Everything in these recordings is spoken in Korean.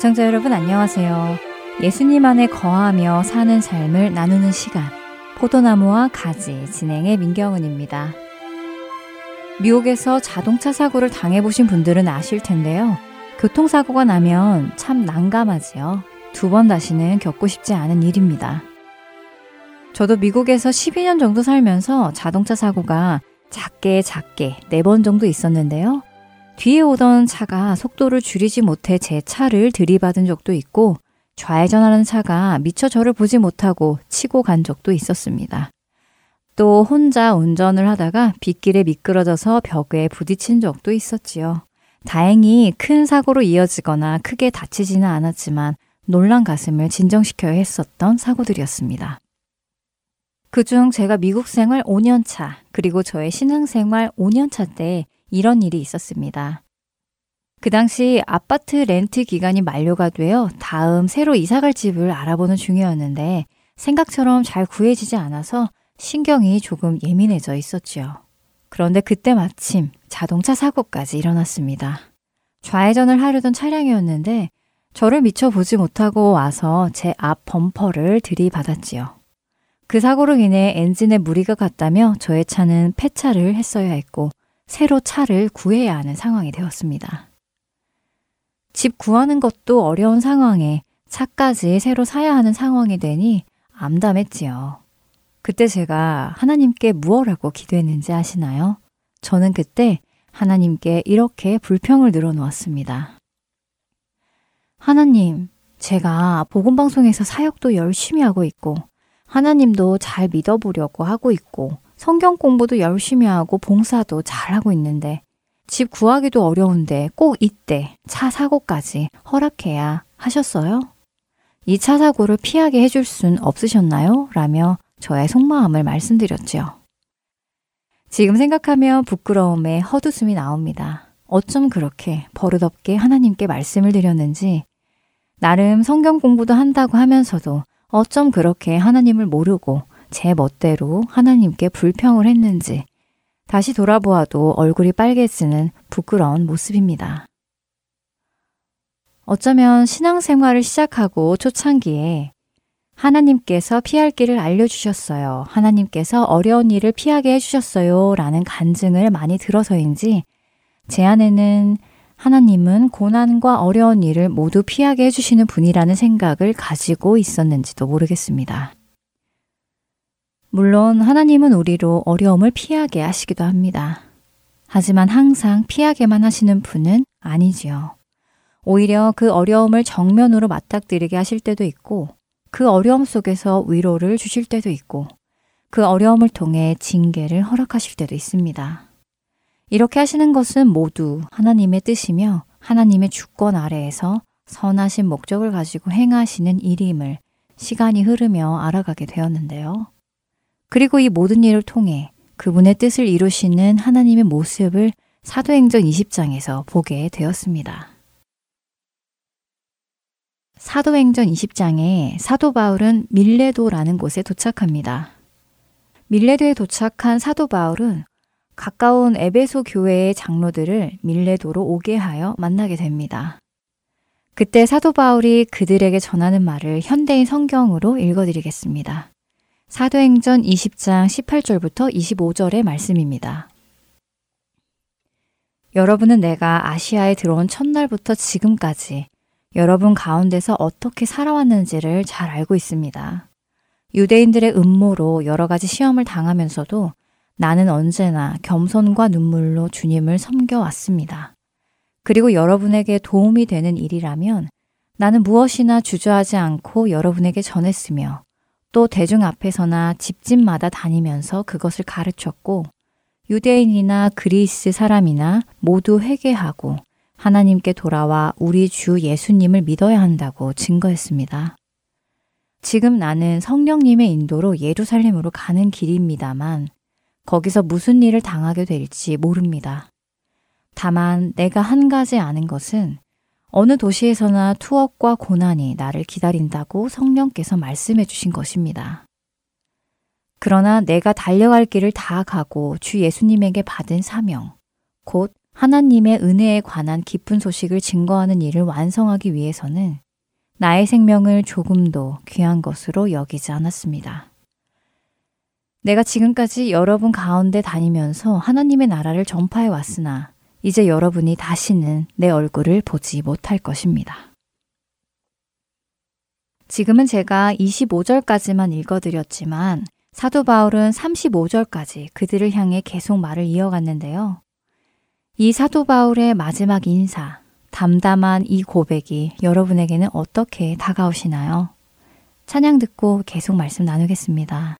애청자 여러분 안녕하세요. 예수님 안에 거하며 사는 삶을 나누는 시간 포도나무와 가지 진행의 민경은입니다. 미국에서 자동차 사고를 당해보신 분들은 아실 텐데요. 교통사고가 나면 참 난감하지요. 두 번 다시는 겪고 싶지 않은 일입니다. 저도 미국에서 12년 정도 살면서 자동차 사고가 작게 작게 네 번 정도 있었는데요. 뒤에 오던 차가 속도를 줄이지 못해 제 차를 들이받은 적도 있고 좌회전하는 차가 미처 저를 보지 못하고 치고 간 적도 있었습니다. 또 혼자 운전을 하다가 빗길에 미끄러져서 벽에 부딪힌 적도 있었지요. 다행히 큰 사고로 이어지거나 크게 다치지는 않았지만 놀란 가슴을 진정시켜야 했었던 사고들이었습니다. 그중 제가 미국 생활 5년 차, 그리고 저의 신앙 생활 5년 차 때 이런 일이 있었습니다. 그 당시 아파트 렌트 기간이 만료가 되어 다음 새로 이사갈 집을 알아보는 중이었는데 생각처럼 잘 구해지지 않아서 신경이 조금 예민해져 있었지요. 그런데 그때 마침 자동차 사고까지 일어났습니다. 좌회전을 하려던 차량이었는데 저를 미처 보지 못하고 와서 제 앞 범퍼를 들이받았지요. 그 사고로 인해 엔진에 무리가 갔다며 저의 차는 폐차를 했어야 했고 새로 차를 구해야 하는 상황이 되었습니다. 집 구하는 것도 어려운 상황에 차까지 새로 사야 하는 상황이 되니 암담했지요. 그때 제가 하나님께 무엇라고 기도했는지 아시나요? 저는 그때 하나님께 이렇게 불평을 늘어놓았습니다. 하나님, 제가 복음방송에서 사역도 열심히 하고 있고, 하나님도 잘 믿어보려고 하고 있고, 성경 공부도 열심히 하고, 봉사도 잘 하고 있는데, 집 구하기도 어려운데 꼭 이때 차 사고까지 허락해야 하셨어요? 이 차 사고를 피하게 해줄 순 없으셨나요? 라며 저의 속마음을 말씀드렸지요. 지금 생각하면 부끄러움에 헛웃음이 나옵니다. 어쩜 그렇게 버릇없게 하나님께 말씀을 드렸는지, 나름 성경 공부도 한다고 하면서도 어쩜 그렇게 하나님을 모르고 제 멋대로 하나님께 불평을 했는지 다시 돌아보아도 얼굴이 빨개지는 부끄러운 모습입니다. 어쩌면 신앙생활을 시작하고 초창기에 하나님께서 피할 길을 알려주셨어요. 하나님께서 어려운 일을 피하게 해주셨어요. 라는 간증을 많이 들어서인지 제 안에는 하나님은 고난과 어려운 일을 모두 피하게 해주시는 분이라는 생각을 가지고 있었는지도 모르겠습니다. 물론 하나님은 우리로 어려움을 피하게 하시기도 합니다. 하지만 항상 피하게만 하시는 분은 아니지요. 오히려 그 어려움을 정면으로 맞닥뜨리게 하실 때도 있고, 그 어려움 속에서 위로를 주실 때도 있고, 그 어려움을 통해 징계를 허락하실 때도 있습니다. 이렇게 하시는 것은 모두 하나님의 뜻이며 하나님의 주권 아래에서 선하신 목적을 가지고 행하시는 일임을 시간이 흐르며 알아가게 되었는데요. 그리고 이 모든 일을 통해 그분의 뜻을 이루시는 하나님의 모습을 사도행전 20장에서 보게 되었습니다. 사도행전 20장에 사도 바울은 밀레도라는 곳에 도착합니다. 밀레도에 도착한 사도 바울은 가까운 에베소 교회의 장로들을 밀레도로 오게 하여 만나게 됩니다. 그때 사도 바울이 그들에게 전하는 말을 현대인 성경으로 읽어드리겠습니다. 사도행전 20장 18절부터 25절의 말씀입니다. 여러분은 내가 아시아에 들어온 첫날부터 지금까지 여러분 가운데서 어떻게 살아왔는지를 잘 알고 있습니다. 유대인들의 음모로 여러 가지 시험을 당하면서도 나는 언제나 겸손과 눈물로 주님을 섬겨왔습니다. 그리고 여러분에게 도움이 되는 일이라면 나는 무엇이나 주저하지 않고 여러분에게 전했으며 또 대중 앞에서나 집집마다 다니면서 그것을 가르쳤고 유대인이나 그리스 사람이나 모두 회개하고 하나님께 돌아와 우리 주 예수님을 믿어야 한다고 증거했습니다. 지금 나는 성령님의 인도로 예루살렘으로 가는 길입니다만 거기서 무슨 일을 당하게 될지 모릅니다. 다만 내가 한 가지 아는 것은 어느 도시에서나 투옥과 고난이 나를 기다린다고 성령께서 말씀해 주신 것입니다. 그러나 내가 달려갈 길을 다 가고 주 예수님에게 받은 사명, 곧 하나님의 은혜에 관한 기쁜 소식을 증거하는 일을 완성하기 위해서는 나의 생명을 조금도 귀한 것으로 여기지 않았습니다. 내가 지금까지 여러분 가운데 다니면서 하나님의 나라를 전파해 왔으나 이제 여러분이 다시는 내 얼굴을 보지 못할 것입니다. 지금은 제가 25절까지만 읽어드렸지만 사도 바울은 35절까지 그들을 향해 계속 말을 이어갔는데요. 이 사도 바울의 마지막 인사, 담담한 이 고백이 여러분에게는 어떻게 다가오시나요? 찬양 듣고 계속 말씀 나누겠습니다.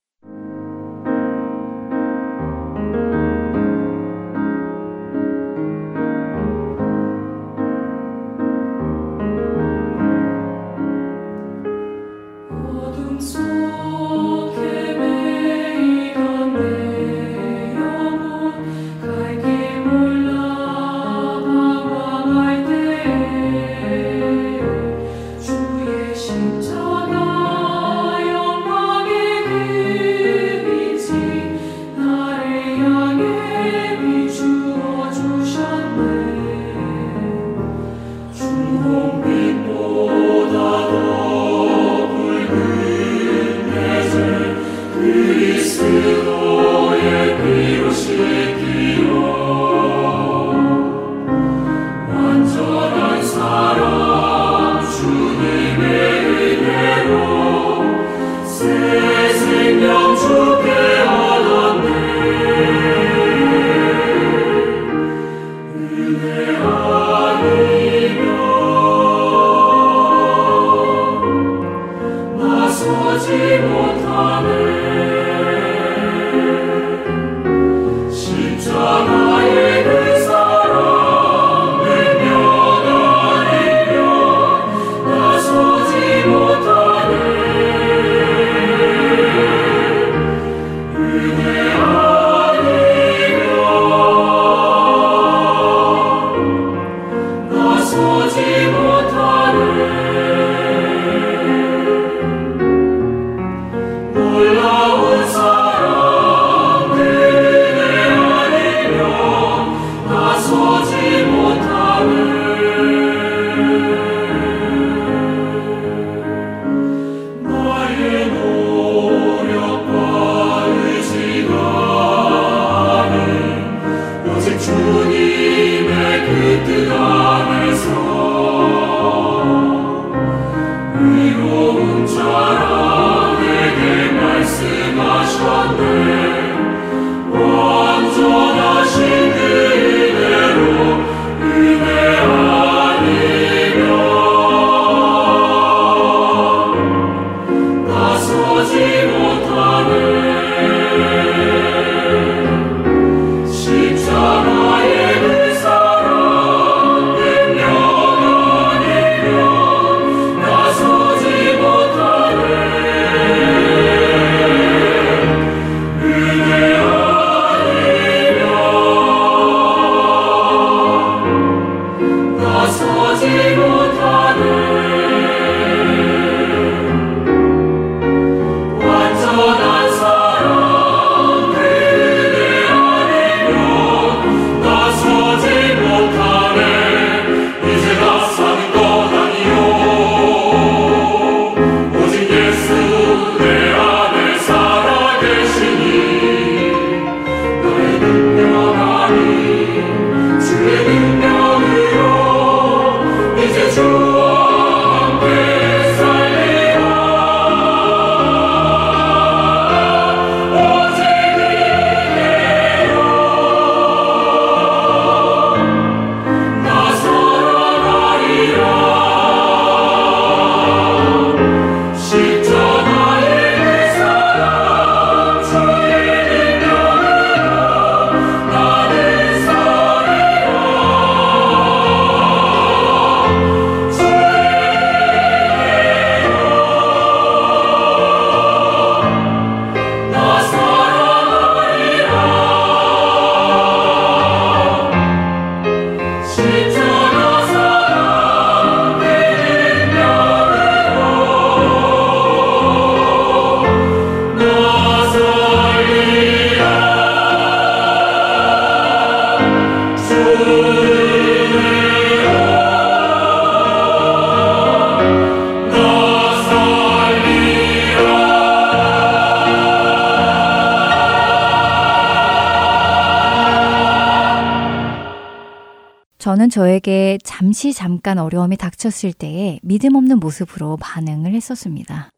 저에게 잠시 잠깐 어려움이 닥쳤을 때에 믿음 없는 모습으로 반응을 했었습니다.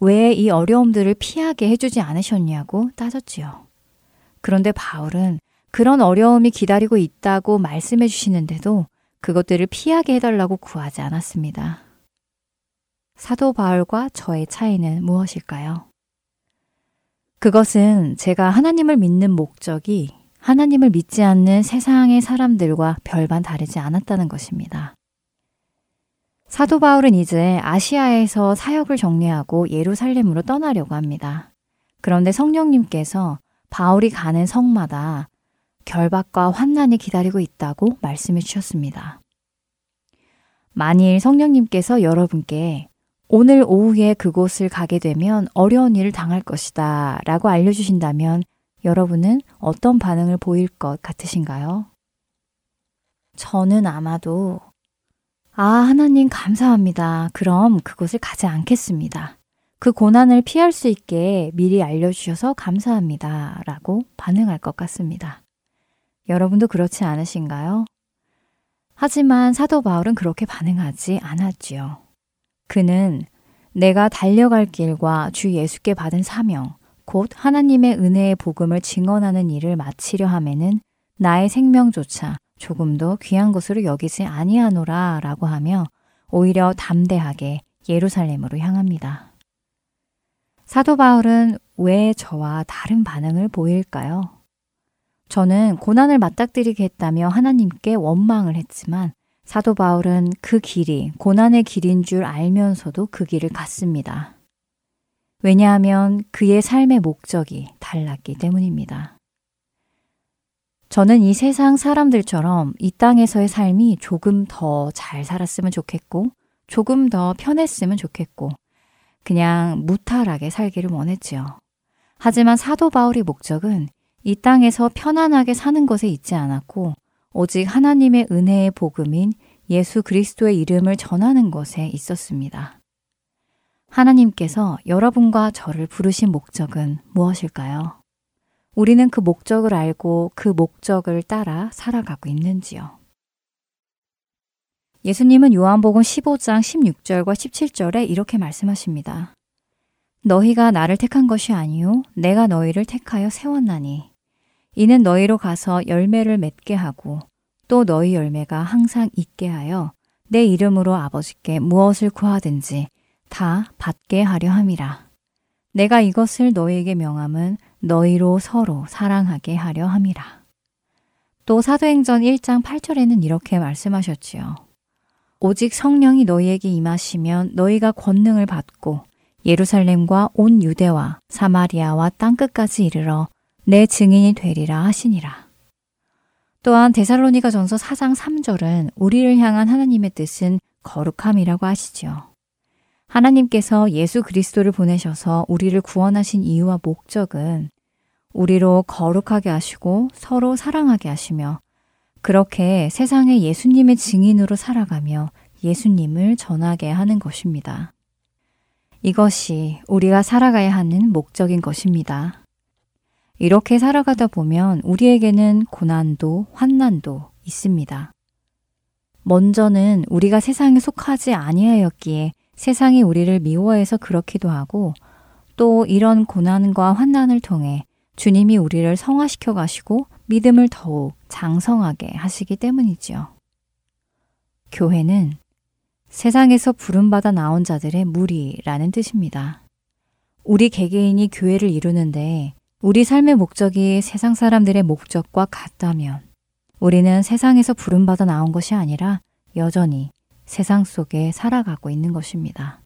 왜 이 어려움들을 피하게 해주지 않으셨냐고 따졌지요. 그런데 바울은 그런 어려움이 기다리고 있다고 말씀해 주시는데도 그것들을 피하게 해달라고 구하지 않았습니다. 사도 바울과 저의 차이는 무엇일까요? 그것은 제가 하나님을 믿는 목적이 하나님을 믿지 않는 세상의 사람들과 별반 다르지 않았다는 것입니다. 사도 바울은 이제 아시아에서 사역을 정리하고 예루살렘으로 떠나려고 합니다. 그런데 성령님께서 바울이 가는 성마다 결박과 환난이 기다리고 있다고 말씀해 주셨습니다. 만일 성령님께서 여러분께 오늘 오후에 그곳을 가게 되면 어려운 일을 당할 것이다 라고 알려주신다면 여러분은 어떤 반응을 보일 것 같으신가요? 저는 아마도 아, 하나님 감사합니다. 그럼 그곳을 가지 않겠습니다. 그 고난을 피할 수 있게 미리 알려주셔서 감사합니다. 라고 반응할 것 같습니다. 여러분도 그렇지 않으신가요? 하지만 사도 바울은 그렇게 반응하지 않았지요. 그는 내가 달려갈 길과 주 예수께 받은 사명, 곧 하나님의 은혜의 복음을 증언하는 일을 마치려 함에는 나의 생명조차 조금도 귀한 것으로 여기지 아니하노라 라고 하며 오히려 담대하게 예루살렘으로 향합니다. 사도 바울은 왜 저와 다른 반응을 보일까요? 저는 고난을 맞닥뜨리게 했다며 하나님께 원망을 했지만 사도 바울은 그 길이 고난의 길인 줄 알면서도 그 길을 갔습니다. 왜냐하면 그의 삶의 목적이 달랐기 때문입니다. 저는 이 세상 사람들처럼 이 땅에서의 삶이 조금 더 잘 살았으면 좋겠고, 조금 더 편했으면 좋겠고, 그냥 무탈하게 살기를 원했지요. 하지만 사도 바울의 목적은 이 땅에서 편안하게 사는 것에 있지 않았고, 오직 하나님의 은혜의 복음인 예수 그리스도의 이름을 전하는 것에 있었습니다. 하나님께서 여러분과 저를 부르신 목적은 무엇일까요? 우리는 그 목적을 알고 그 목적을 따라 살아가고 있는지요? 예수님은 요한복음 15장 16절과 17절에 이렇게 말씀하십니다. 너희가 나를 택한 것이 아니요 내가 너희를 택하여 세웠나니 이는 너희로 가서 열매를 맺게 하고 또 너희 열매가 항상 있게 하여 내 이름으로 아버지께 무엇을 구하든지 다 받게 하려 함이라. 내가 이것을 너희에게 명함은 너희로 서로 사랑하게 하려 함이라. 또 사도행전 1장 8절에는 이렇게 말씀하셨지요. 오직 성령이 너희에게 임하시면 너희가 권능을 받고 예루살렘과 온 유대와 사마리아와 땅끝까지 이르러 내 증인이 되리라 하시니라. 또한 데살로니가 전서 4장 3절은 우리를 향한 하나님의 뜻은 거룩함이라고 하시지요. 하나님께서 예수 그리스도를 보내셔서 우리를 구원하신 이유와 목적은 우리로 거룩하게 하시고 서로 사랑하게 하시며 그렇게 세상에 예수님의 증인으로 살아가며 예수님을 전하게 하는 것입니다. 이것이 우리가 살아가야 하는 목적인 것입니다. 이렇게 살아가다 보면 우리에게는 고난도 환난도 있습니다. 먼저는 우리가 세상에 속하지 아니하였기에 세상이 우리를 미워해서 그렇기도 하고 또 이런 고난과 환난을 통해 주님이 우리를 성화시켜 가시고 믿음을 더욱 장성하게 하시기 때문이지요. 교회는 세상에서 부름받아 나온 자들의 무리라는 뜻입니다. 우리 개개인이 교회를 이루는데 우리 삶의 목적이 세상 사람들의 목적과 같다면 우리는 세상에서 부름받아 나온 것이 아니라 여전히 세상 속에 살아가고 있는 것입니다.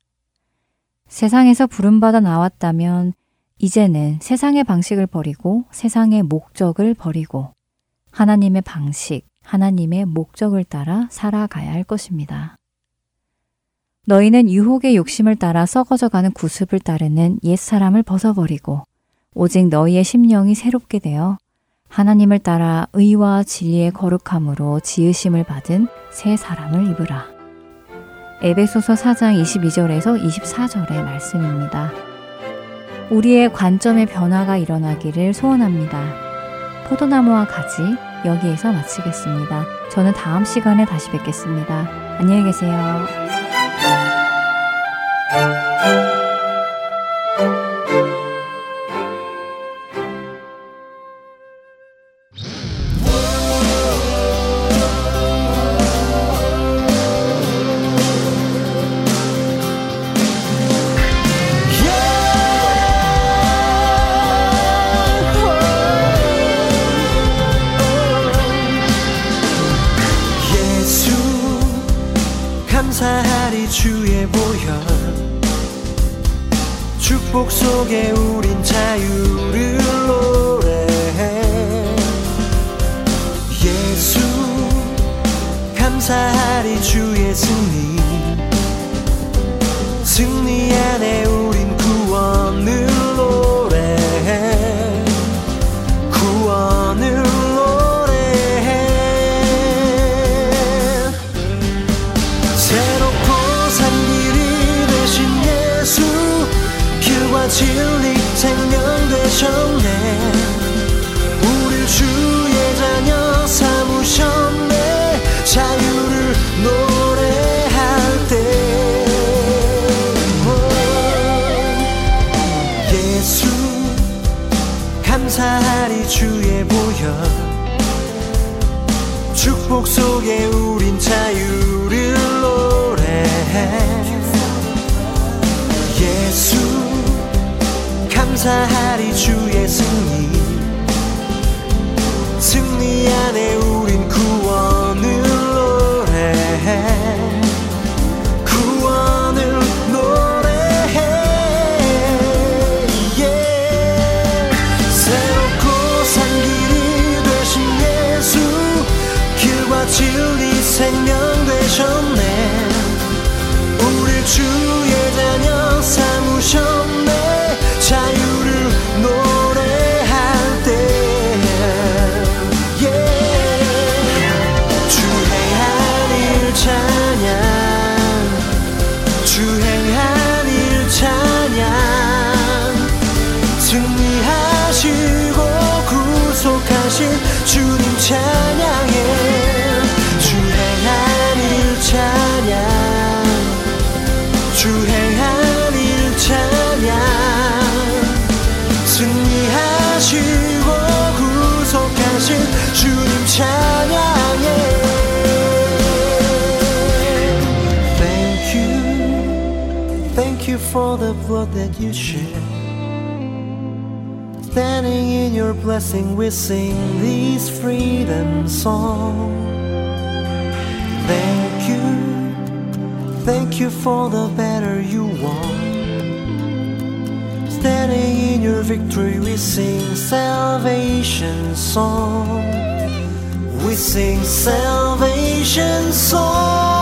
세상에서 부름받아 나왔다면 이제는 세상의 방식을 버리고 세상의 목적을 버리고 하나님의 방식, 하나님의 목적을 따라 살아가야 할 것입니다. 너희는 유혹의 욕심을 따라 썩어져 가는 구습을 따르는 옛 사람을 벗어버리고 오직 너희의 심령이 새롭게 되어 하나님을 따라 의와 진리의 거룩함으로 지으심을 받은 새 사람을 입으라. 에베소서 4장 22절에서 24절의 말씀입니다. 우리의 관점의 변화가 일어나기를 소원합니다. 포도나무와 가지, 여기에서 마치겠습니다. 저는 다음 시간에 다시 뵙겠습니다. 안녕히 계세요. Blessing we sing these freedom songs. Thank you, thank you for the better you want. Standing in your victory, we sing salvation song. We sing salvation song.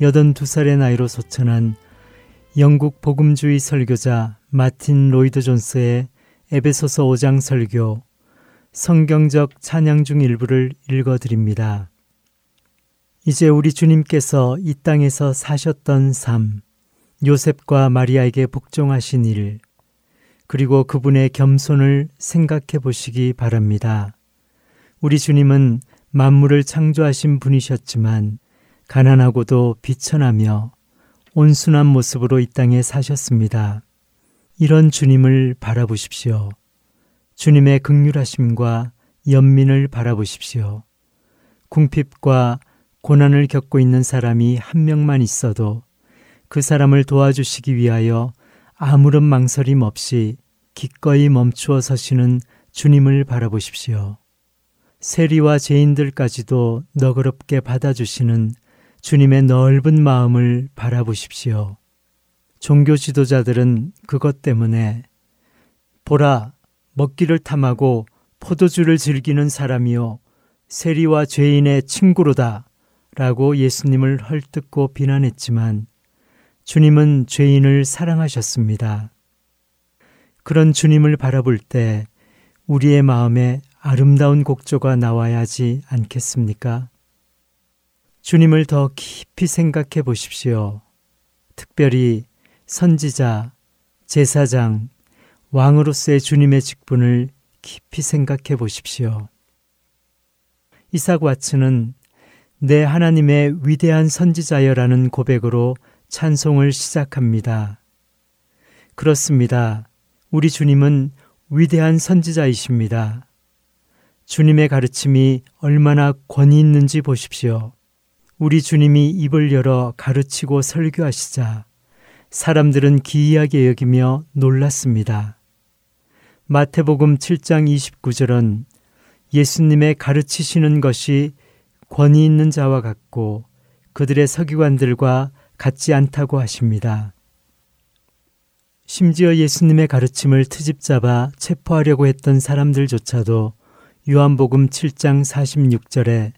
82살의 나이로 소천한 영국 복음주의 설교자 마틴 로이드 존스의 에베소서 5장 설교 성경적 찬양 중 일부를 읽어 드립니다. 이제 우리 주님께서 이 땅에서 사셨던 삶, 요셉과 마리아에게 복종하신 일, 그리고 그분의 겸손을 생각해 보시기 바랍니다. 우리 주님은 만물을 창조하신 분이셨지만 가난하고도 비천하며 온순한 모습으로 이 땅에 사셨습니다. 이런 주님을 바라보십시오. 주님의 극률하심과 연민을 바라보십시오. 궁핍과 고난을 겪고 있는 사람이 한 명만 있어도 그 사람을 도와주시기 위하여 아무런 망설임 없이 기꺼이 멈추어 서시는 주님을 바라보십시오. 세리와 죄인들까지도 너그럽게 받아주시는 주님의 넓은 마음을 바라보십시오. 종교 지도자들은 그것 때문에 보라, 먹기를 탐하고 포도주를 즐기는 사람이요. 세리와 죄인의 친구로다. 라고 예수님을 헐뜯고 비난했지만 주님은 죄인을 사랑하셨습니다. 그런 주님을 바라볼 때 우리의 마음에 아름다운 곡조가 나와야 하지 않겠습니까? 주님을 더 깊이 생각해 보십시오. 특별히 선지자, 제사장, 왕으로서의 주님의 직분을 깊이 생각해 보십시오. 이삭 와츠는 내 하나님의 위대한 선지자여라는 고백으로 찬송을 시작합니다. 그렇습니다. 우리 주님은 위대한 선지자이십니다. 주님의 가르침이 얼마나 권위 있는지 보십시오. 우리 주님이 입을 열어 가르치고 설교하시자 사람들은 기이하게 여기며 놀랐습니다. 마태복음 7장 29절은 예수님의 가르치시는 것이 권위 있는 자와 같고 그들의 서기관들과 같지 않다고 하십니다. 심지어 예수님의 가르침을 트집 잡아 체포하려고 했던 사람들조차도 요한복음 7장 46절에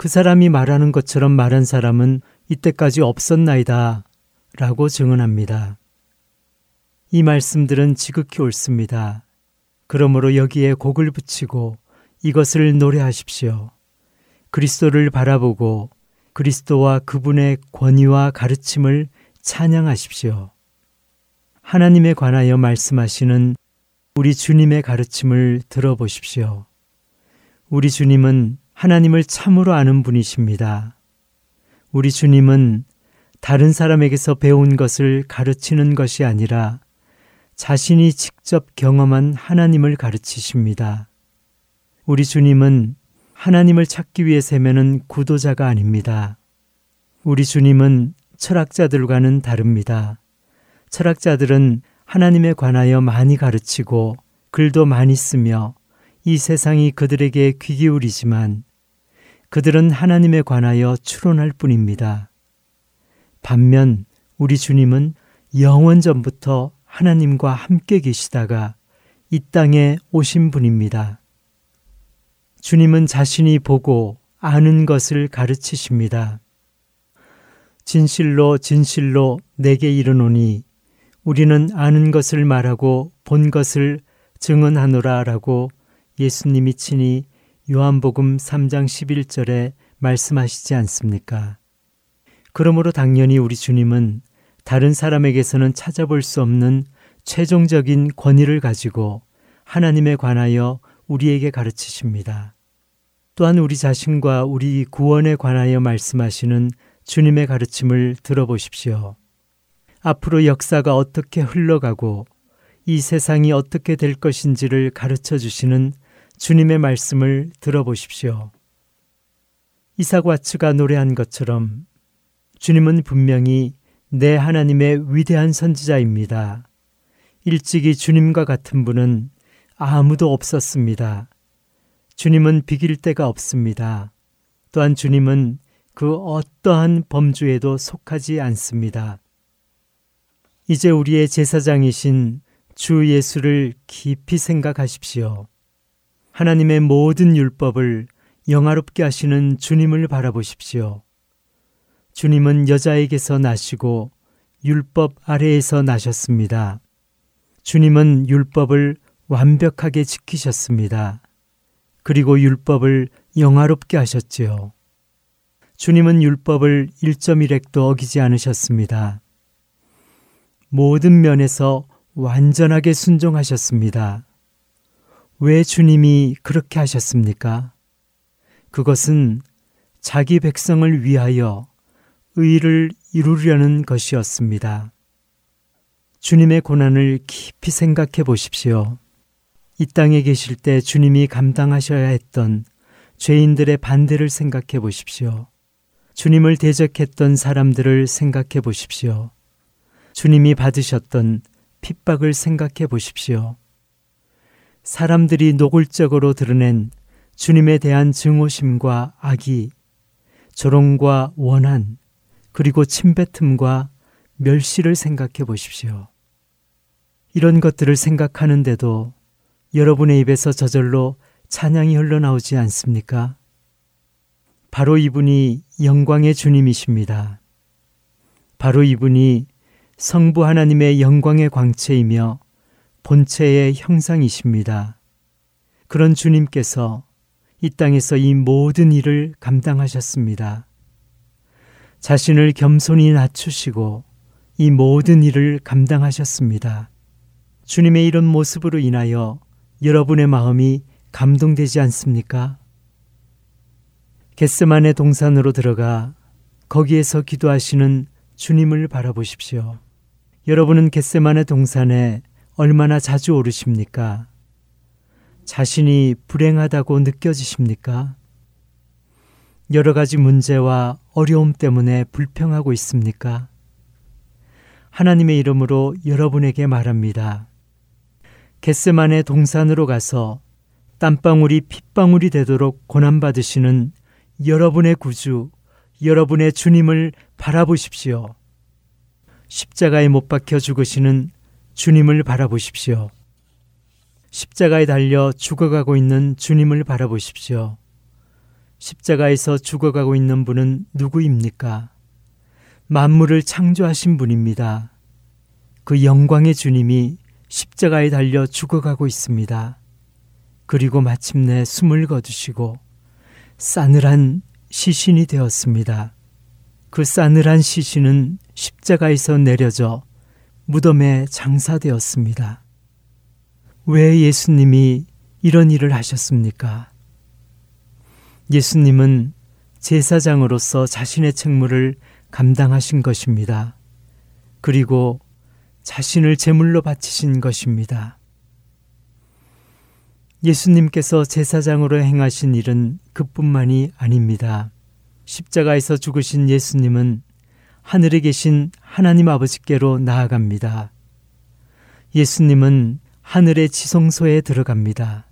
그 사람이 말하는 것처럼 말한 사람은 이때까지 없었나이다 라고 증언합니다. 이 말씀들은 지극히 옳습니다. 그러므로 여기에 곡을 붙이고 이것을 노래하십시오. 그리스도를 바라보고 그리스도와 그분의 권위와 가르침을 찬양하십시오. 하나님에 관하여 말씀하시는 우리 주님의 가르침을 들어보십시오. 우리 주님은 하나님을 참으로 아는 분이십니다. 우리 주님은 다른 사람에게서 배운 것을 가르치는 것이 아니라 자신이 직접 경험한 하나님을 가르치십니다. 우리 주님은 하나님을 찾기 위해 세면은 구도자가 아닙니다. 우리 주님은 철학자들과는 다릅니다. 철학자들은 하나님에 관하여 많이 가르치고 글도 많이 쓰며 이 세상이 그들에게 귀 기울이지만 그들은 하나님에 관하여 추론할 뿐입니다. 반면 우리 주님은 영원 전부터 하나님과 함께 계시다가 이 땅에 오신 분입니다. 주님은 자신이 보고 아는 것을 가르치십니다. 진실로 진실로 내게 이르노니 우리는 아는 것을 말하고 본 것을 증언하노라 라고 예수님이 친히 요한복음 3장 11절에 말씀하시지 않습니까? 그러므로 당연히 우리 주님은 다른 사람에게서는 찾아볼 수 없는 최종적인 권위를 가지고 하나님에 관하여 우리에게 가르치십니다. 또한 우리 자신과 우리 구원에 관하여 말씀하시는 주님의 가르침을 들어보십시오. 앞으로 역사가 어떻게 흘러가고 이 세상이 어떻게 될 것인지를 가르쳐 주시는 주님의 말씀을 들어보십시오. 이삭 와츠가 노래한 것처럼 주님은 분명히 내 하나님의 위대한 선지자입니다. 일찍이 주님과 같은 분은 아무도 없었습니다. 주님은 비길 데가 없습니다. 또한 주님은 그 어떠한 범주에도 속하지 않습니다. 이제 우리의 제사장이신 주 예수를 깊이 생각하십시오. 하나님의 모든 율법을 영화롭게 하시는 주님을 바라보십시오. 주님은 여자에게서 나시고 율법 아래에서 나셨습니다. 주님은 율법을 완벽하게 지키셨습니다. 그리고 율법을 영화롭게 하셨지요. 주님은 율법을 1.1핵도 어기지 않으셨습니다. 모든 면에서 완전하게 순종하셨습니다. 왜 주님이 그렇게 하셨습니까? 그것은 자기 백성을 위하여 의를 이루려는 것이었습니다. 주님의 고난을 깊이 생각해 보십시오. 이 땅에 계실 때 주님이 감당하셔야 했던 죄인들의 반대를 생각해 보십시오. 주님을 대적했던 사람들을 생각해 보십시오. 주님이 받으셨던 핍박을 생각해 보십시오. 사람들이 노골적으로 드러낸 주님에 대한 증오심과 악의, 조롱과 원한, 그리고 침뱉음과 멸시를 생각해 보십시오. 이런 것들을 생각하는데도 여러분의 입에서 저절로 찬양이 흘러나오지 않습니까? 바로 이분이 영광의 주님이십니다. 바로 이분이 성부 하나님의 영광의 광채이며 본체의 형상이십니다. 그런 주님께서 이 땅에서 이 모든 일을 감당하셨습니다. 자신을 겸손히 낮추시고 이 모든 일을 감당하셨습니다. 주님의 이런 모습으로 인하여 여러분의 마음이 감동되지 않습니까? 겟스만의 동산으로 들어가 거기에서 기도하시는 주님을 바라보십시오. 여러분은 겟세만의 동산에 얼마나 자주 오르십니까? 자신이 불행하다고 느껴지십니까? 여러 가지 문제와 어려움 때문에 불평하고 있습니까? 하나님의 이름으로 여러분에게 말합니다. 겟세만의 동산으로 가서 땀방울이 핏방울이 되도록 고난받으시는 여러분의 구주, 여러분의 주님을 바라보십시오. 십자가에 못 박혀 죽으시는 주님을 바라보십시오. 십자가에 달려 죽어가고 있는 주님을 바라보십시오. 십자가에서 죽어가고 있는 분은 누구입니까? 만물을 창조하신 분입니다. 그 영광의 주님이 십자가에 달려 죽어가고 있습니다. 그리고 마침내 숨을 거두시고 싸늘한 시신이 되었습니다. 그 싸늘한 시신은 십자가에서 내려져 무덤에 장사되었습니다. 왜 예수님이 이런 일을 하셨습니까? 예수님은 제사장으로서 자신의 책무를 감당하신 것입니다. 그리고 자신을 제물로 바치신 것입니다. 예수님께서 제사장으로 행하신 일은 그뿐만이 아닙니다. 십자가에서 죽으신 예수님은 하늘에 계신 하나님 아버지께로 나아갑니다. 예수님은 하늘의 지성소에 들어갑니다.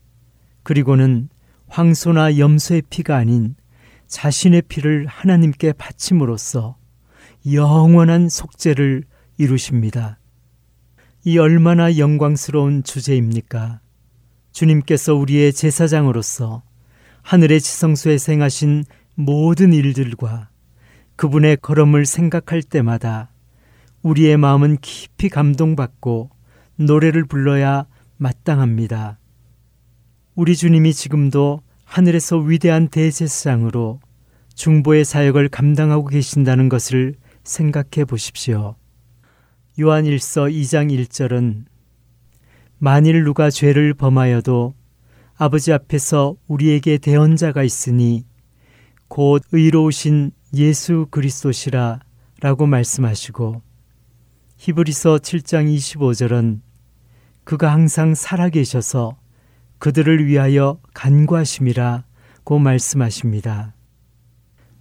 그리고는 황소나 염소의 피가 아닌 자신의 피를 하나님께 바침으로써 영원한 속죄를 이루십니다. 이 얼마나 영광스러운 주제입니까? 주님께서 우리의 제사장으로서 하늘의 지성소에 생하신 모든 일들과 그분의 걸음을 생각할 때마다 우리의 마음은 깊이 감동받고 노래를 불러야 마땅합니다. 우리 주님이 지금도 하늘에서 위대한 대제사장으로 중보의 사역을 감당하고 계신다는 것을 생각해 보십시오. 요한 1서 2장 1절은 만일 누가 죄를 범하여도 아버지 앞에서 우리에게 대언자가 있으니 곧 의로우신 예수 그리스도시라 라고 말씀하시고 히브리서 7장 25절은 그가 항상 살아계셔서 그들을 위하여 간구하심이라고 말씀하십니다.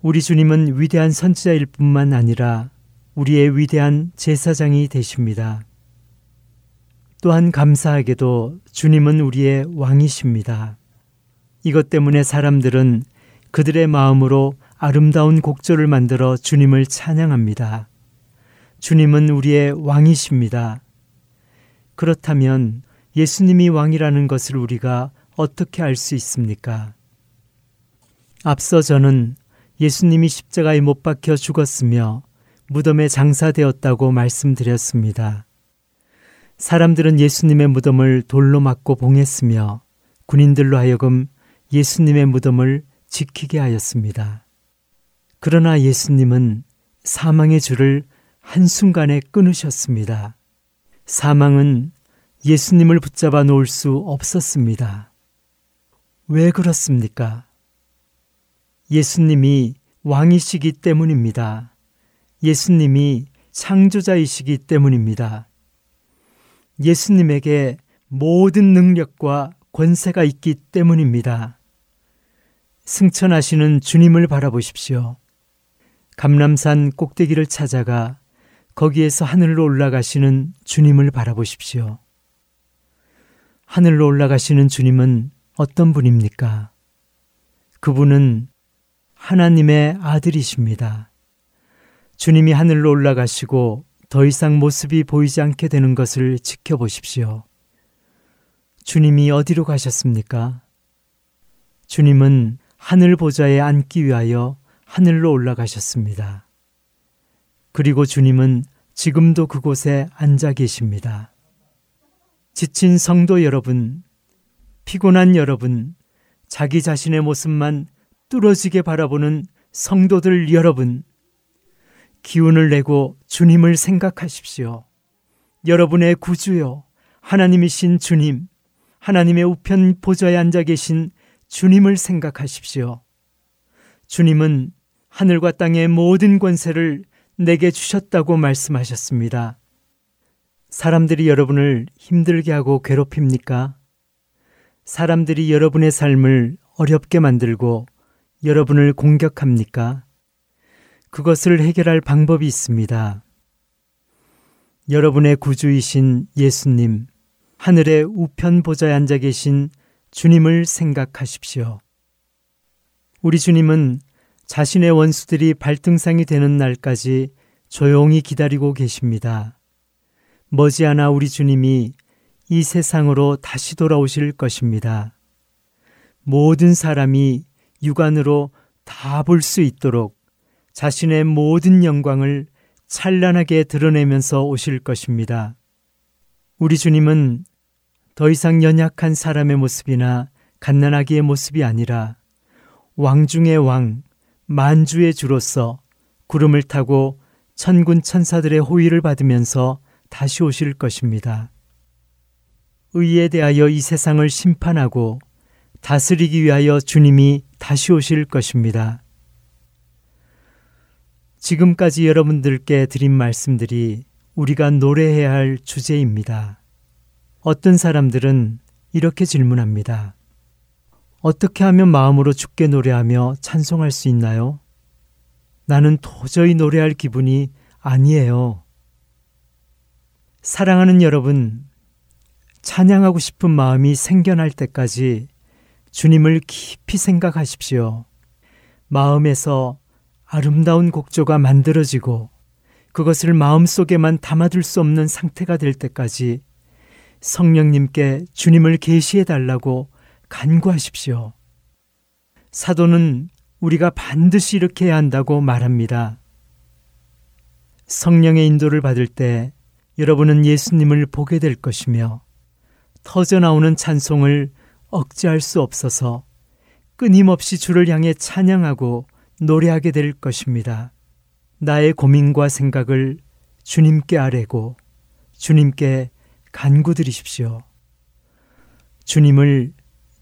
우리 주님은 위대한 선지자일 뿐만 아니라 우리의 위대한 제사장이 되십니다. 또한 감사하게도 주님은 우리의 왕이십니다. 이것 때문에 사람들은 그들의 마음으로 아름다운 곡조를 만들어 주님을 찬양합니다. 주님은 우리의 왕이십니다. 그렇다면 예수님이 왕이라는 것을 우리가 어떻게 알 수 있습니까? 앞서 저는 예수님이 십자가에 못 박혀 죽었으며 무덤에 장사되었다고 말씀드렸습니다. 사람들은 예수님의 무덤을 돌로 막고 봉했으며 군인들로 하여금 예수님의 무덤을 지키게 하였습니다. 그러나 예수님은 사망의 줄을 한순간에 끊으셨습니다. 사망은 예수님을 붙잡아 놓을 수 없었습니다. 왜 그렇습니까? 예수님이 왕이시기 때문입니다. 예수님이 창조자이시기 때문입니다. 예수님에게 모든 능력과 권세가 있기 때문입니다. 승천하시는 주님을 바라보십시오. 감람산 꼭대기를 찾아가 거기에서 하늘로 올라가시는 주님을 바라보십시오. 하늘로 올라가시는 주님은 어떤 분입니까? 그분은 하나님의 아들이십니다. 주님이 하늘로 올라가시고 더 이상 모습이 보이지 않게 되는 것을 지켜보십시오. 주님이 어디로 가셨습니까? 주님은 하늘 보좌에 앉기 위하여 하늘로 올라가셨습니다. 그리고 주님은 지금도 그곳에 앉아 계십니다. 지친 성도 여러분, 피곤한 여러분, 자기 자신의 모습만 뚫어지게 바라보는 성도들 여러분, 기운을 내고 주님을 생각하십시오. 여러분의 구주요, 하나님이신 주님, 하나님의 우편 보좌에 앉아 계신 주님을 생각하십시오. 주님은 하늘과 땅의 모든 권세를 내게 주셨다고 말씀하셨습니다. 사람들이 여러분을 힘들게 하고 괴롭힙니까? 사람들이 여러분의 삶을 어렵게 만들고 여러분을 공격합니까? 그것을 해결할 방법이 있습니다. 여러분의 구주이신 예수님, 하늘의 우편 보좌에 앉아 계신 주님을 생각하십시오. 우리 주님은 자신의 원수들이 발등상이 되는 날까지 조용히 기다리고 계십니다. 머지않아 우리 주님이 이 세상으로 다시 돌아오실 것입니다. 모든 사람이 육안으로 다 볼 수 있도록 자신의 모든 영광을 찬란하게 드러내면서 오실 것입니다. 우리 주님은 더 이상 연약한 사람의 모습이나 갓난아기의 모습이 아니라 왕 중의 왕, 만주의 주로서 구름을 타고 천군 천사들의 호의를 받으면서 다시 오실 것입니다. 의에 대하여 이 세상을 심판하고 다스리기 위하여 주님이 다시 오실 것입니다. 지금까지 여러분들께 드린 말씀들이 우리가 노래해야 할 주제입니다. 어떤 사람들은 이렇게 질문합니다. 어떻게 하면 마음으로 죽게 노래하며 찬송할 수 있나요? 나는 도저히 노래할 기분이 아니에요. 사랑하는 여러분, 찬양하고 싶은 마음이 생겨날 때까지 주님을 깊이 생각하십시오. 마음에서 아름다운 곡조가 만들어지고 그것을 마음속에만 담아둘 수 없는 상태가 될 때까지 성령님께 주님을 계시해 달라고 간구하십시오. 사도는 우리가 반드시 이렇게 해야 한다고 말합니다. 성령의 인도를 받을 때 여러분은 예수님을 보게 될 것이며 터져 나오는 찬송을 억제할 수 없어서 끊임없이 주를 향해 찬양하고 노래하게 될 것입니다. 나의 고민과 생각을 주님께 아뢰고 주님께 간구드리십시오. 주님을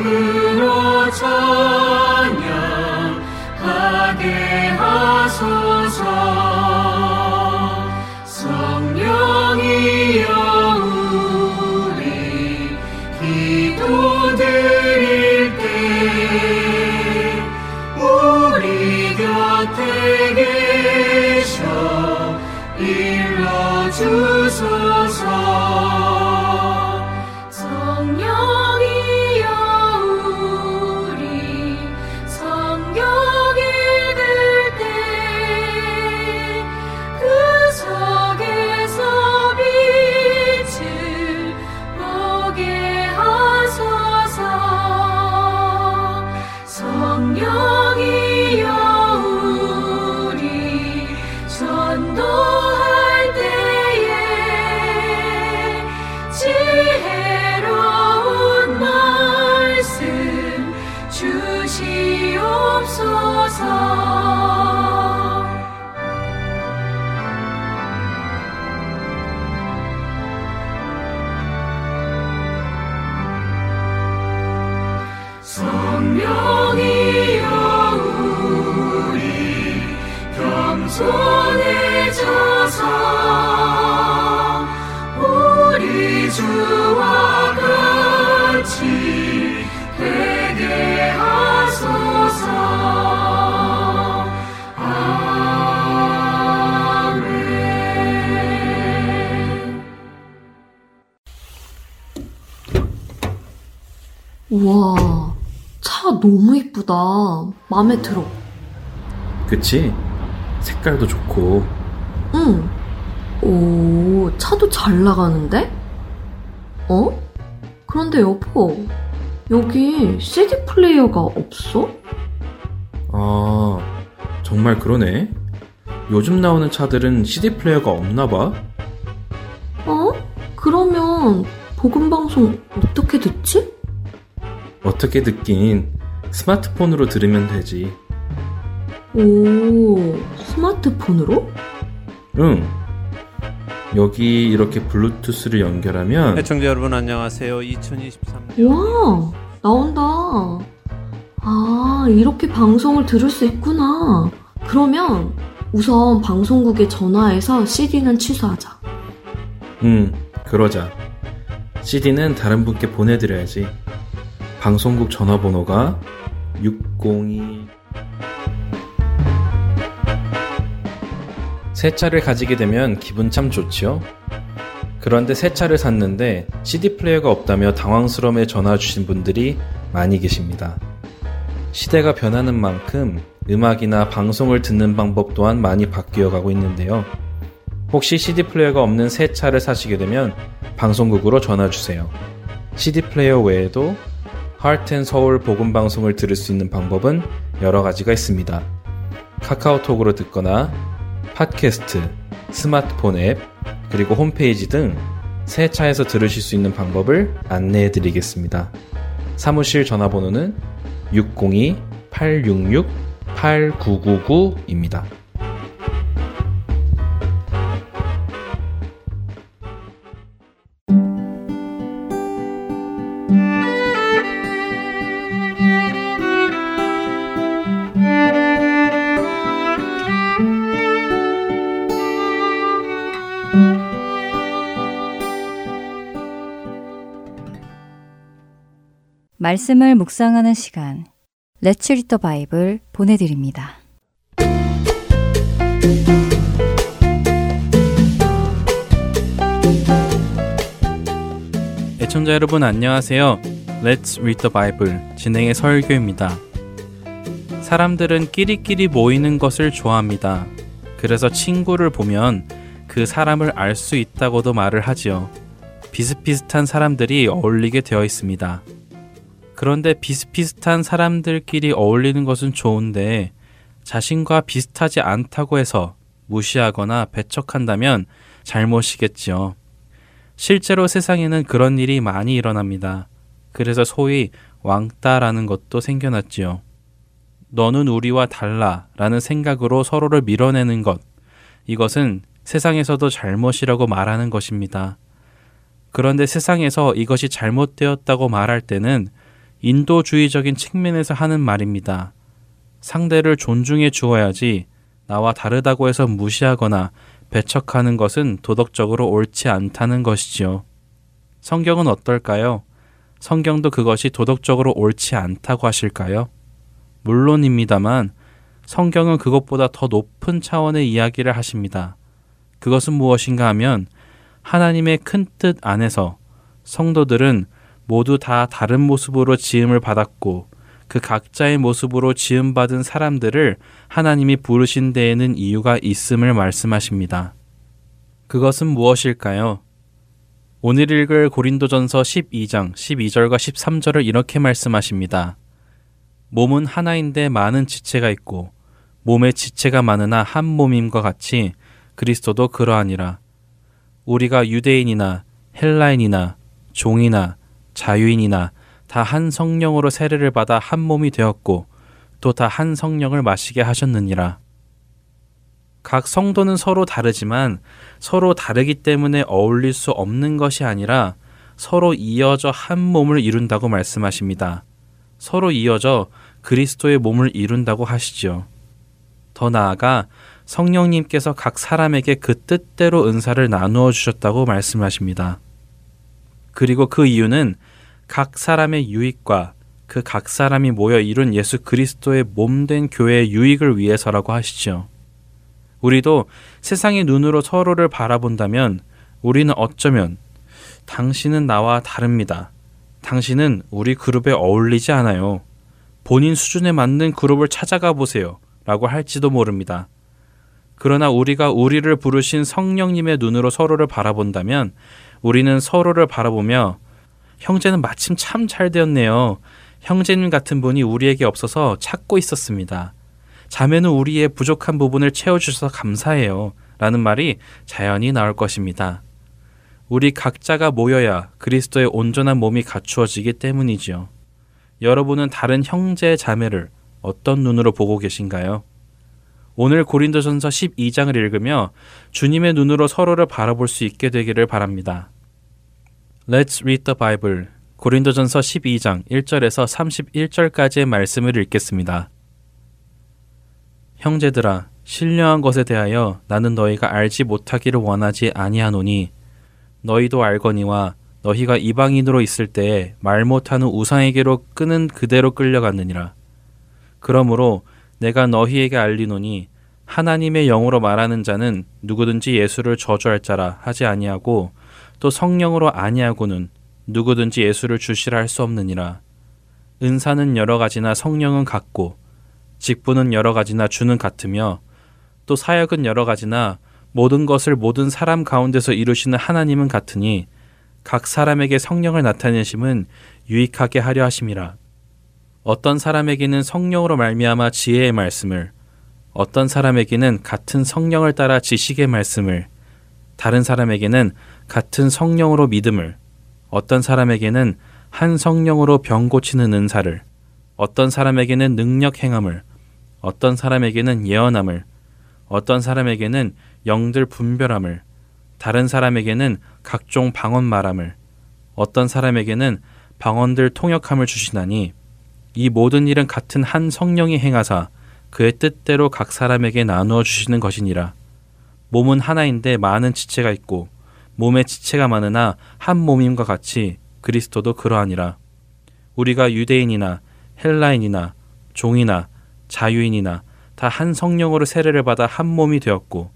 와, 이쁘다. 마음에 들어. 그치? 색깔도 좋고. 응. 오, 차도 잘 나가는데? 어? 그런데 여보, 여기 CD 플레이어가 없어? 아, 정말 그러네. 요즘 나오는 차들은 CD 플레이어가 없나 봐. 어? 그러면 복음 방송 어떻게 듣지? 어떻게 듣긴 스마트폰으로 들으면 되지. 오, 스마트폰으로? 응. 여기 이렇게 블루투스를 연결하면 애청자 여러분 안녕하세요. 2023년 와, 나온다. 아, 이렇게 방송을 들을 수 있구나. 그러면 우선 방송국에 전화해서 CD는 취소하자. 응, 그러자. CD는 다른 분께 보내드려야지. 방송국 전화번호가 602... 새 차를 가지게 되면 기분 참 좋지요? 그런데 새 차를 샀는데 CD 플레이어가 없다며 당황스러움에 전화 주신 분들이 많이 계십니다. 시대가 변하는 만큼 음악이나 방송을 듣는 방법 또한 많이 바뀌어 가고 있는데요. 혹시 CD 플레이어가 없는 새 차를 사시게 되면 방송국으로 전화 주세요. CD 플레이어 외에도 하트앤 서울 복음 방송을 들을 수 있는 방법은 여러 가지가 있습니다. 카카오톡으로 듣거나 팟캐스트, 스마트폰 앱, 그리고 홈페이지 등 새 차에서 들으실 수 있는 방법을 안내해 드리겠습니다. 사무실 전화번호는 602-866-8999입니다. 말씀을 묵상하는 시간 레츠 리더 바이블 보내드립니다. 애청자 여러분 안녕하세요. Let's Read the Bible 진행의 설교입니다. 사람들은 끼리끼리 모이는 것을 좋아합니다. 그래서 친구를 보면 그 사람을 알 수 있다고도 말을 하지요. 비슷비슷한 사람들이 어울리게 되어 있습니다. 그런데 비슷비슷한 사람들끼리 어울리는 것은 좋은데 자신과 비슷하지 않다고 해서 무시하거나 배척한다면 잘못이겠지요. 실제로 세상에는 그런 일이 많이 일어납니다. 그래서 소위 왕따라는 것도 생겨났지요. 너는 우리와 달라 라는 생각으로 서로를 밀어내는 것. 이것은 세상에서도 잘못이라고 말하는 것입니다. 그런데 세상에서 이것이 잘못되었다고 말할 때는 인도주의적인 측면에서 하는 말입니다. 상대를 존중해 주어야지 나와 다르다고 해서 무시하거나 배척하는 것은 도덕적으로 옳지 않다는 것이지요. 성경은 어떨까요? 성경도 그것이 도덕적으로 옳지 않다고 하실까요? 물론입니다만 성경은 그것보다 더 높은 차원의 이야기를 하십니다. 그것은 무엇인가 하면 하나님의 큰 뜻 안에서 성도들은 모두 다 다른 모습으로 지음을 받았고 그 각자의 모습으로 지음받은 사람들을 하나님이 부르신 데에는 이유가 있음을 말씀하십니다. 그것은 무엇일까요? 오늘 읽을 고린도전서 12장 12절과 13절을 이렇게 말씀하십니다. 몸은 하나인데 많은 지체가 있고 몸에 지체가 많으나 한 몸임과 같이 그리스도도 그러하니라. 우리가 유대인이나 헬라인이나 종이나 자유인이나 다 한 성령으로 세례를 받아 한 몸이 되었고 또 다 한 성령을 마시게 하셨느니라. 각 성도는 서로 다르지만 서로 다르기 때문에 어울릴 수 없는 것이 아니라 서로 이어져 한 몸을 이룬다고 말씀하십니다. 서로 이어져 그리스도의 몸을 이룬다고 하시지요. 더 나아가 성령님께서 각 사람에게 그 뜻대로 은사를 나누어 주셨다고 말씀하십니다. 그리고 그 이유는 각 사람의 유익과 그 각 사람이 모여 이룬 예수 그리스도의 몸된 교회의 유익을 위해서라고 하시죠. 우리도 세상의 눈으로 서로를 바라본다면 우리는 어쩌면 당신은 나와 다릅니다. 당신은 우리 그룹에 어울리지 않아요. 본인 수준에 맞는 그룹을 찾아가 보세요. 라고 할지도 모릅니다. 그러나 우리가 우리를 부르신 성령님의 눈으로 서로를 바라본다면 우리는 서로를 바라보며 형제는 마침 참 잘 되었네요. 형제님 같은 분이 우리에게 없어서 찾고 있었습니다. 자매는 우리의 부족한 부분을 채워주셔서 감사해요. 라는 말이 자연히 나올 것입니다. 우리 각자가 모여야 그리스도의 온전한 몸이 갖추어지기 때문이지요. 여러분은 다른 형제 자매를 어떤 눈으로 보고 계신가요? 오늘 고린도전서 12장을 읽으며 주님의 눈으로 서로를 바라볼 수 있게 되기를 바랍니다. Let's read the Bible. 고린도전서 12장 1절에서 31절까지의 말씀을 읽겠습니다. 형제들아 신령한 것에 대하여 나는 너희가 알지 못하기를 원하지 아니하노니 너희도 알거니와 너희가 이방인으로 있을 때에 말 못하는 우상에게로 끄는 그대로 끌려갔느니라. 그러므로 내가 너희에게 알리노니 하나님의 영으로 말하는 자는 누구든지 예수를 저주할 자라 하지 아니하고 또 성령으로 아니하고는 누구든지 예수를 주시라 할 수 없느니라. 은사는 여러 가지나 성령은 같고 직분은 여러 가지나 주는 같으며 또 사역은 여러 가지나 모든 것을 모든 사람 가운데서 이루시는 하나님은 같으니 각 사람에게 성령을 나타내심은 유익하게 하려 하심이라. 어떤 사람에게는 성령으로 말미암아 지혜의 말씀을, 어떤 사람에게는 같은 성령을 따라 지식의 말씀을, 다른 사람에게는 같은 성령으로 믿음을, 어떤 사람에게는 한 성령으로 병 고치는 은사를, 어떤 사람에게는 능력 행함을, 어떤 사람에게는 예언함을, 어떤 사람에게는 영들 분별함을, 다른 사람에게는 각종 방언 말함을, 어떤 사람에게는 방언들 통역함을 주시나니 이 모든 일은 같은 한 성령이 행하사 그의 뜻대로 각 사람에게 나누어 주시는 것이니라. 몸은 하나인데 많은 지체가 있고 몸에 지체가 많으나 한 몸임과 같이 그리스도도 그러하니라. 우리가 유대인이나 헬라인이나 종이나 자유인이나 다 한 성령으로 세례를 받아 한 몸이 되었고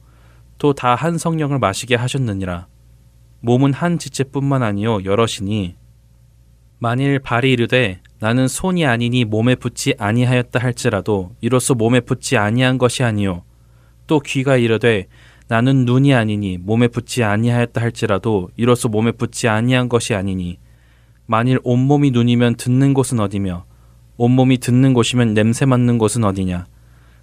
또 다 한 성령을 마시게 하셨느니라. 몸은 한 지체뿐만 아니요 여럿이니 만일 발이 이르되 나는 손이 아니니 몸에 붙지 아니하였다 할지라도 이로써 몸에 붙지 아니한 것이 아니요 또 귀가 이르되 나는 눈이 아니니 몸에 붙지 아니하였다 할지라도 이로써 몸에 붙지 아니한 것이 아니니 만일 온몸이 눈이면 듣는 곳은 어디며 온몸이 듣는 곳이면 냄새 맡는 곳은 어디냐?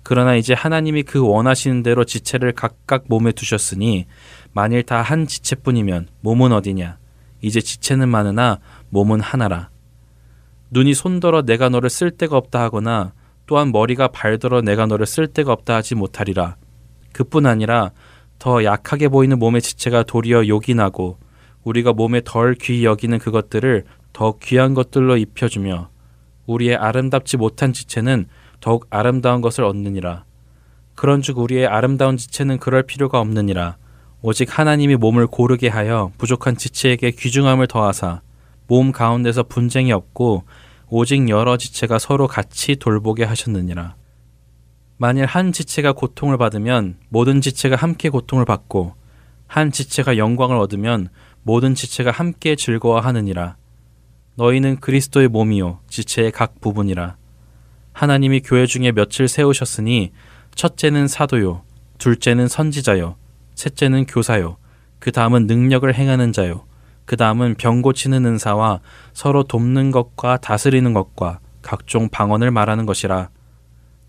그러나 이제 하나님이 그 원하시는 대로 지체를 각각 몸에 두셨으니 만일 다 한 지체뿐이면 몸은 어디냐? 이제 지체는 많으나 몸은 하나라. 눈이 손더러 내가 너를 쓸 데가 없다 하거나 또한 머리가 발더러 내가 너를 쓸데가 없다 하지 못하리라. 그뿐 아니라 더 약하게 보이는 몸의 지체가 도리어 나고 우리가 몸에 덜 귀히 여기는 그것들을 더 귀한 것들로 입혀주며 우리의 아름답지 못한 지체는 더욱 아름다운 것을 얻느니라. 그런즉 우리의 아름다운 지체는 그럴 필요가 없느니라. 오직 하나님이 몸을 고르게 하여 부족한 지체에게 귀중함을 더하사 몸 가운데서 분쟁이 없고 오직 여러 지체가 서로 같이 돌보게 하셨느니라. 만일 한 지체가 고통을 받으면 모든 지체가 함께 고통을 받고 한 지체가 영광을 얻으면 모든 지체가 함께 즐거워하느니라. 너희는 그리스도의 몸이요 지체의 각 부분이라. 하나님이 교회 중에 며칠 세우셨으니 첫째는 사도요, 둘째는 선지자요, 셋째는 교사요, 그 다음은 능력을 행하는 자요, 그 다음은 병 고치는 은사와 서로 돕는 것과 다스리는 것과 각종 방언을 말하는 것이라.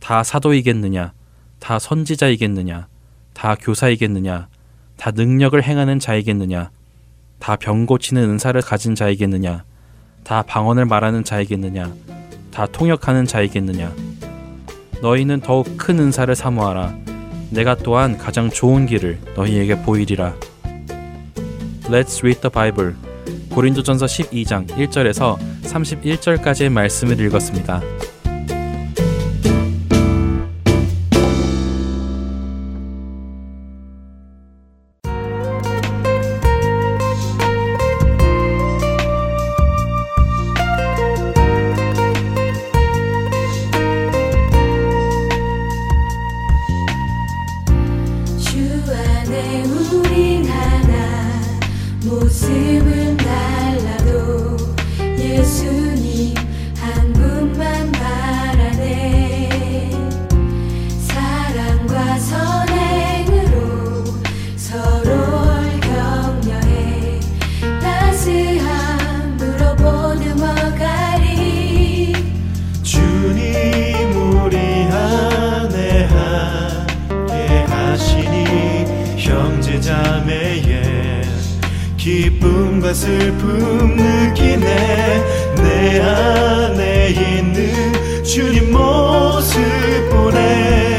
다 사도이겠느냐? 다 선지자이겠느냐? 다 교사이겠느냐? 다 능력을 행하는 자이겠느냐? 다 병 고치는 은사를 가진 자이겠느냐? 다 방언을 말하는 자이겠느냐? 다 통역하는 자이겠느냐? 너희는 더욱 큰 은사를 사모하라. 내가 또한 가장 좋은 길을 너희에게 보이리라. Let's read the Bible. 고린도전서 12장 1절에서 31절까지의 말씀을 읽었습니다. 기쁨과 슬픔 느끼네. 내 안에 있는 주님 모습 보네.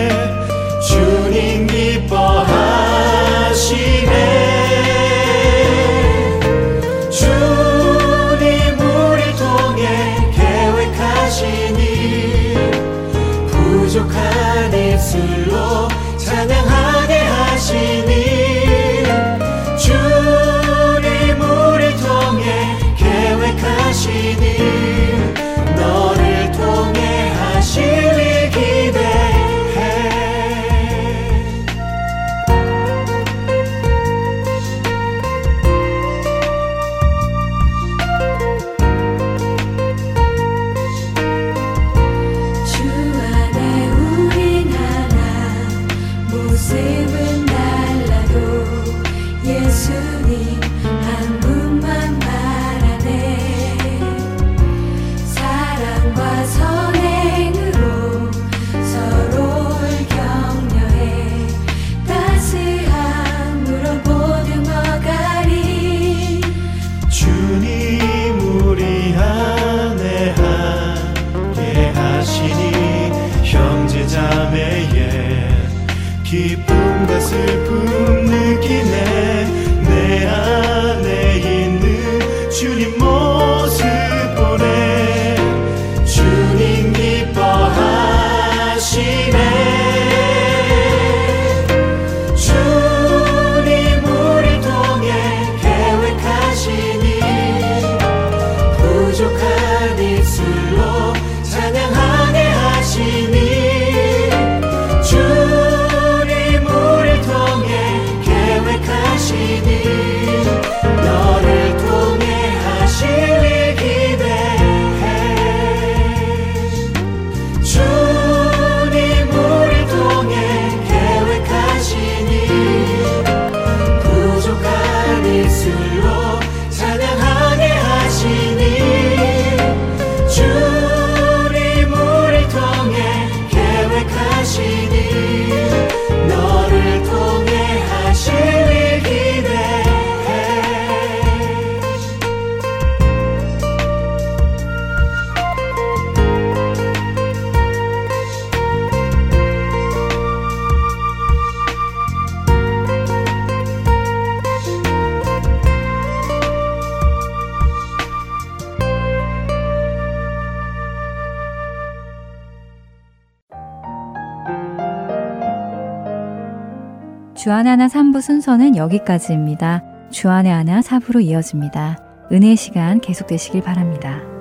주안의 하나 3부 순서는 여기까지입니다. 주안의 하나 4부로 이어집니다. 은혜의 시간 계속되시길 바랍니다.